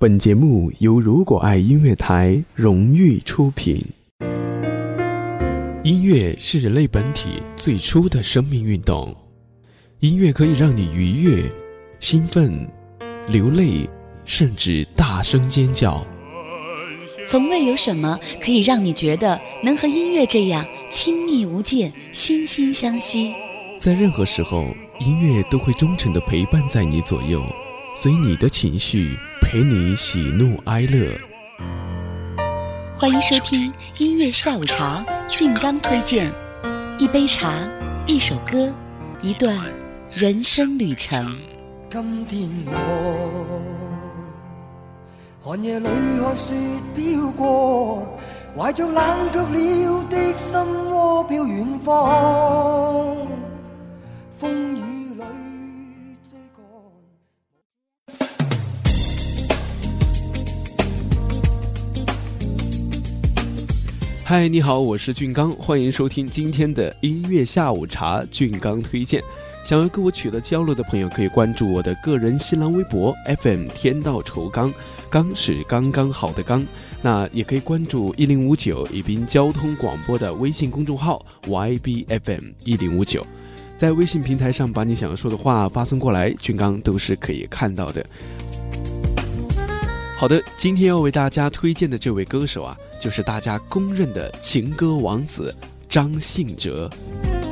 本节目由如果爱音乐台荣誉出品。音乐是人类本体最初的生命运动，音乐可以让你愉悦、兴奋、流泪，甚至大声尖叫。从未有什么可以让你觉得能和音乐这样亲密无间、惺惺相惜。在任何时候，音乐都会忠诚地陪伴在你左右，随你的情绪。陪你喜怒哀乐，欢迎收听音乐下午茶。俊刚推荐一杯茶，一首歌，一段人生旅程。今天我寒夜里看雪飘过，怀着冷却了的心窝飘远方。风雨。嗨，你好，我是俊刚，欢迎收听今天的音乐下午茶。俊刚推荐，想要跟我取得交流的朋友，可以关注我的个人新浪微博 FM 天道酬刚，刚是刚刚好的刚。那也可以关注一零五九宜宾交通广播的微信公众号 YBFM 一零五九，在微信平台上把你想要说的话发送过来，俊刚都是可以看到的。好的，今天要为大家推荐的这位歌手啊。就是大家公认的情歌王子张信哲。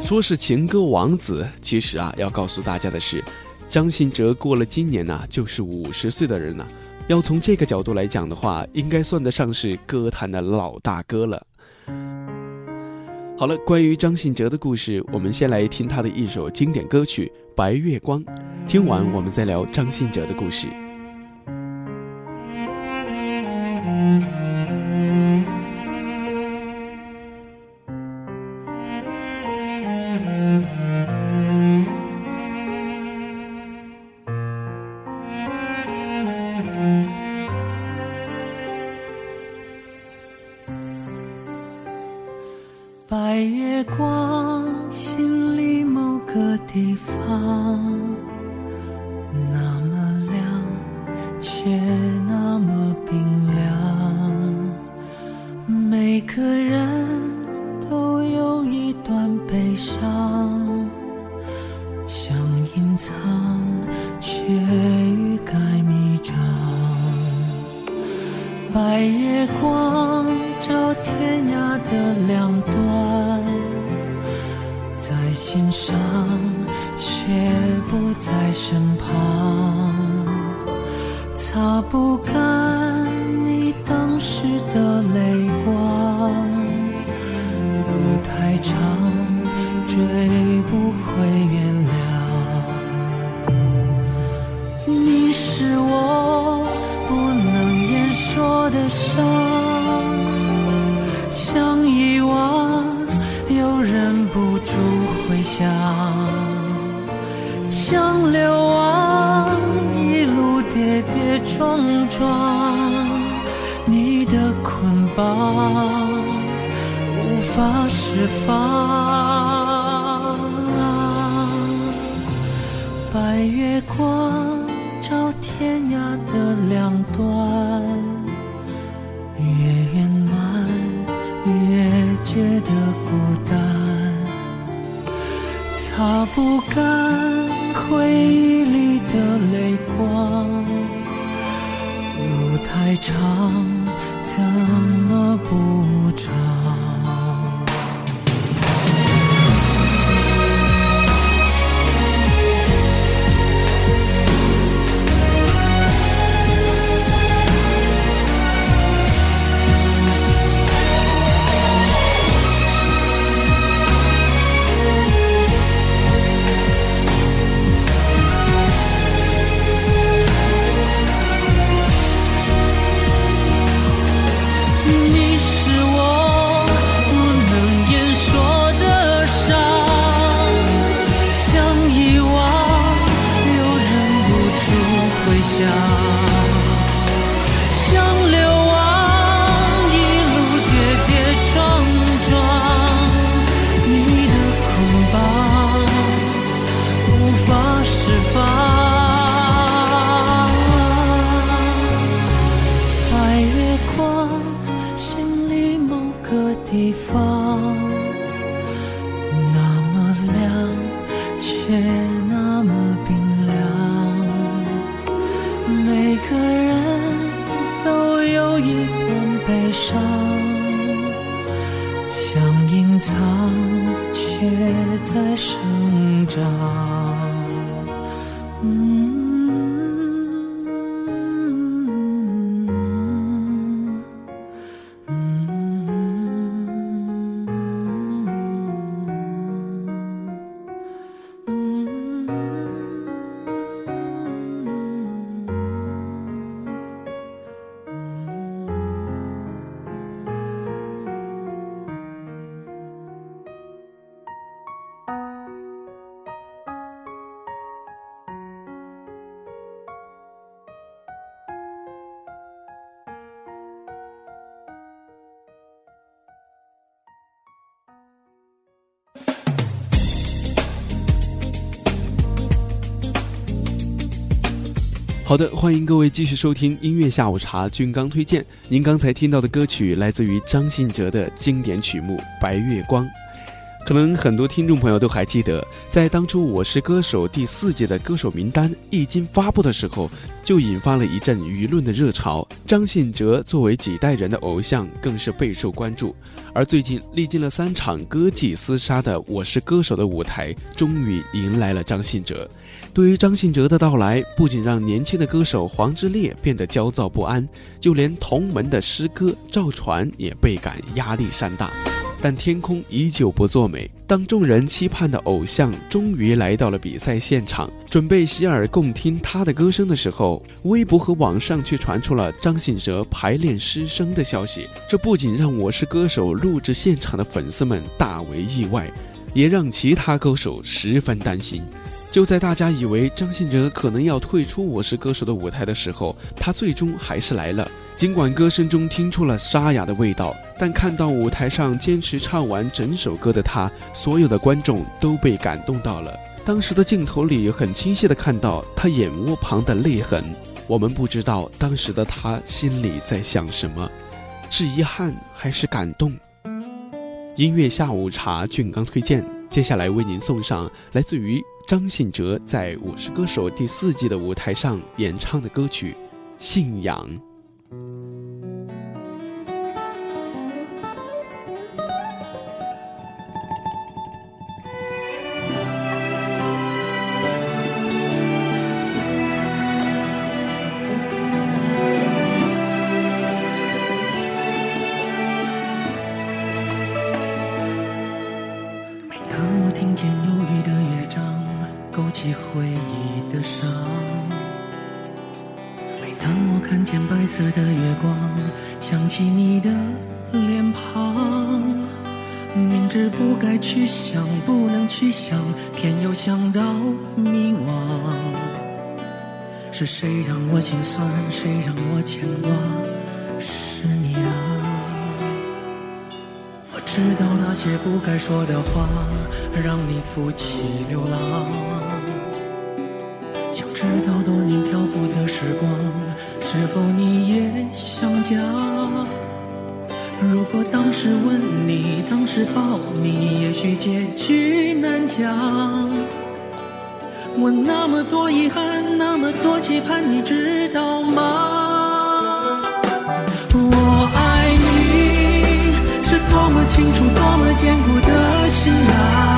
说是情歌王子，其实啊，要告诉大家的是，张信哲过了今年呢，就是五十岁的人了。要从这个角度来讲的话，应该算得上是歌坛的老大哥了。好了，关于张信哲的故事，我们先来听他的一首经典歌曲《白月光》，听完我们再聊张信哲的故事。白月光心里某个地方。心上却不在身旁擦不干你当时的泪光路太长追不回原谅。你是我不能言说的伤。想，想流亡，一路跌跌撞撞，你的捆绑无法释放。白月光照天涯的两端，越圆满越觉得孤。擦不干回忆里的泪光路太长怎么补偿 change. 好的，欢迎各位继续收听音乐下午茶，俊刚推荐。您刚才听到的歌曲来自于张信哲的经典曲目《白月光》。可能很多听众朋友都还记得，在当初《我是歌手》第四届的歌手名单一经发布的时候，就引发了一阵舆论的热潮。张信哲作为几代人的偶像，更是备受关注。而最近历经了三场歌妓厮杀的《我是歌手》的舞台，终于迎来了张信哲。对于张信哲的到来，不仅让年轻的歌手黄致列变得焦躁不安，就连同门的师哥赵传也倍感压力山大。但天空依旧不作美。当众人期盼的偶像终于来到了比赛现场，准备洗耳共听他的歌声的时候，微博和网上却传出了张信哲排练失声的消息。这不仅让我是歌手录制现场的粉丝们大为意外，也让其他歌手十分担心。就在大家以为张信哲可能要退出《我是歌手》的舞台的时候，他最终还是来了。尽管歌声中听出了沙哑的味道，但看到舞台上坚持唱完整首歌的他，所有的观众都被感动到了。当时的镜头里很清晰的看到他眼窝旁的泪痕。我们不知道当时的他心里在想什么，是遗憾还是感动？音乐下午茶，俊刚推荐，接下来为您送上来自于张信哲在《我是歌手》第四季的舞台上演唱的歌曲《信仰》。是谁让我心酸？谁让我牵挂？是你啊！我知道那些不该说的话，让你负气流浪。想知道多年漂浮的时光，是否你也想家？如果当时吻你，当时抱你，也许结局难讲。我那么多遗憾，那么多期盼，你知道吗？我爱你是多么清楚，多么坚固的信仰。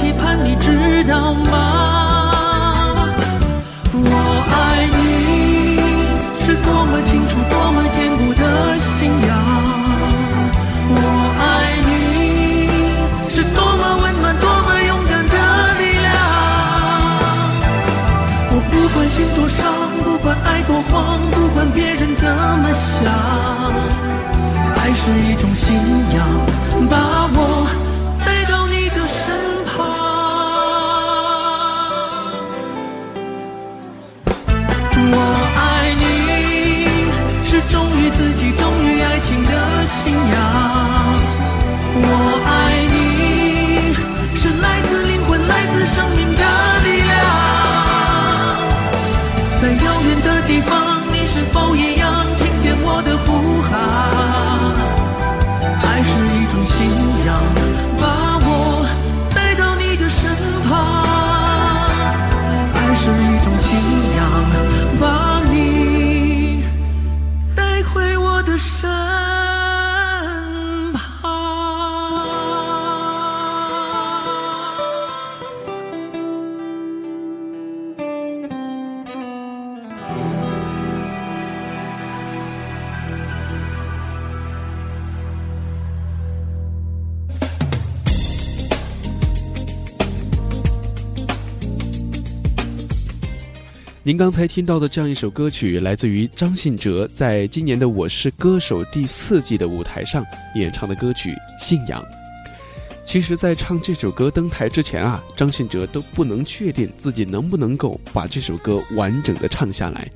期盼，你知道吗？我爱你是多么清楚，多么坚固的信仰。我爱你是多么温暖，多么勇敢的力量。我不管心多伤，不管爱多慌，不管别人怎么想，爱是一种信仰，我的身您刚才听到的这样一首歌曲，来自于张信哲在今年的《我是歌手》第四季的舞台上演唱的歌曲《信仰》。其实，在唱这首歌登台之前啊，张信哲都不能确定自己能不能够把这首歌完整的唱下来，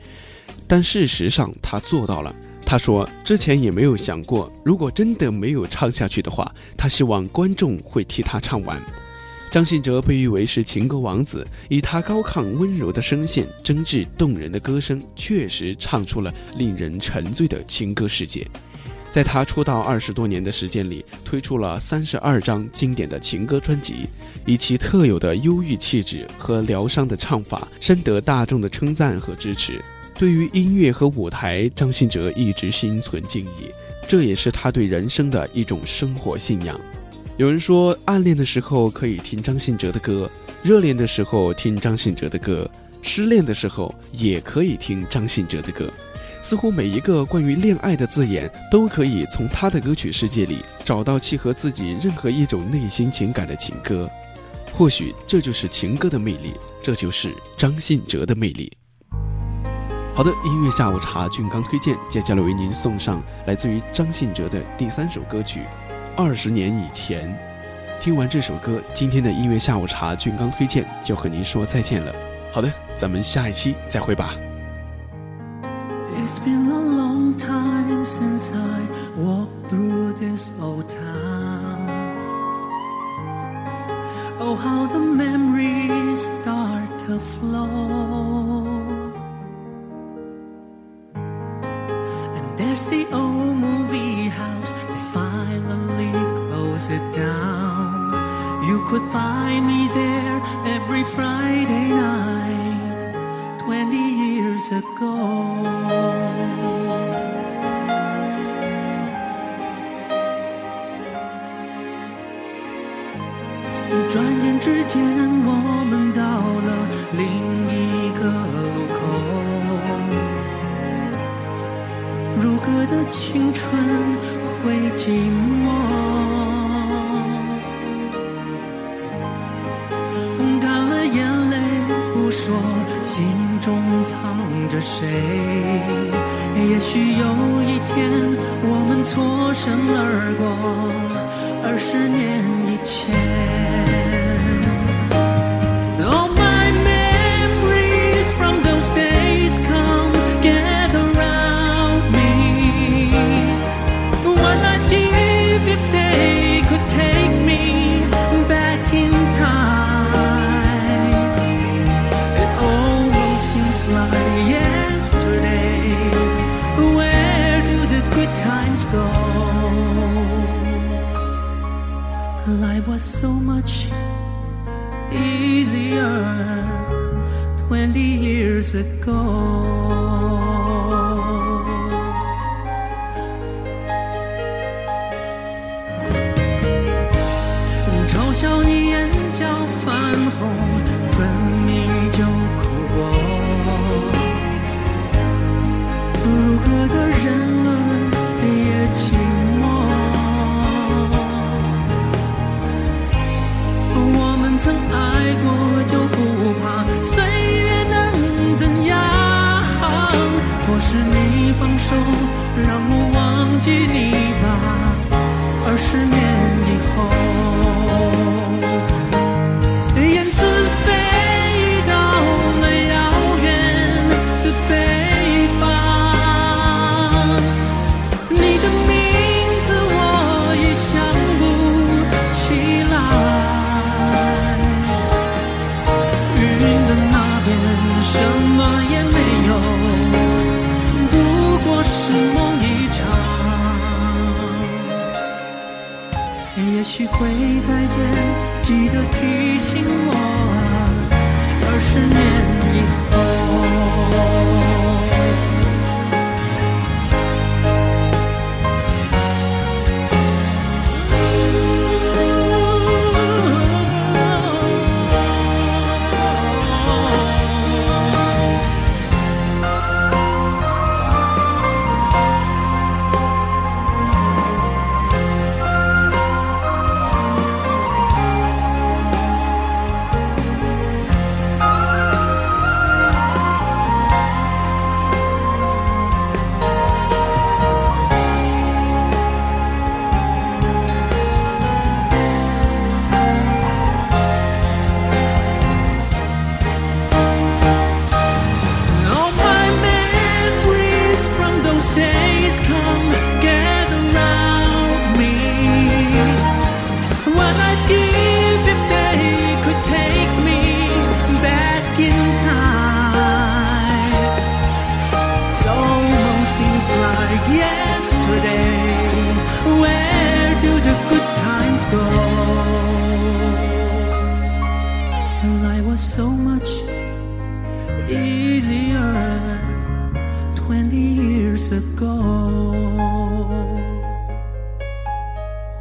但事实上他做到了。他说，之前也没有想过，如果真的没有唱下去的话，他希望观众会替他唱完。张信哲被誉为是情歌王子，以他高亢温柔的声线、真挚动人的歌声，确实唱出了令人沉醉的情歌世界。在他出道二十多年的时间里，推出了三十二张经典的情歌专辑，以其特有的忧郁气质和疗伤的唱法，深得大众的称赞和支持。对于音乐和舞台，张信哲一直心存敬意，这也是他对人生的一种生活信仰。有人说，暗恋的时候可以听张信哲的歌，热恋的时候听张信哲的歌，失恋的时候也可以听张信哲的歌。似乎每一个关于恋爱的字眼，都可以从他的歌曲世界里找到契合自己任何一种内心情感的情歌。或许这就是情歌的魅力，这就是张信哲的魅力。好的，音乐下午茶俊刚推荐，接下来为您送上来自于张信哲的第三首歌曲。二十年以前，听完这首歌，今天的音乐下午茶俊刚推荐就和您说再见了。好的，咱们下一期再会吧。It's been a long time since I walked through this old town. Oh, how the memories start to flow. And there's the old movie house, sit down. You could find me there every Friday night, 20 years ago. "转眼之间，我们到了另一个路口。如歌的青春会寂寞，说，心中藏着谁？也许有一天我们错身而过，二十年以前。20 years ago.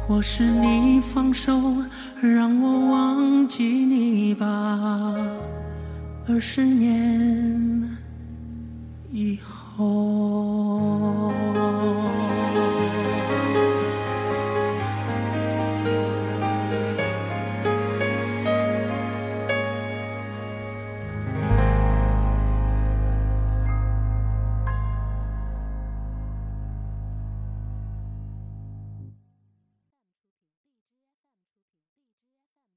或是你放手让我忘记你吧。二十年以后。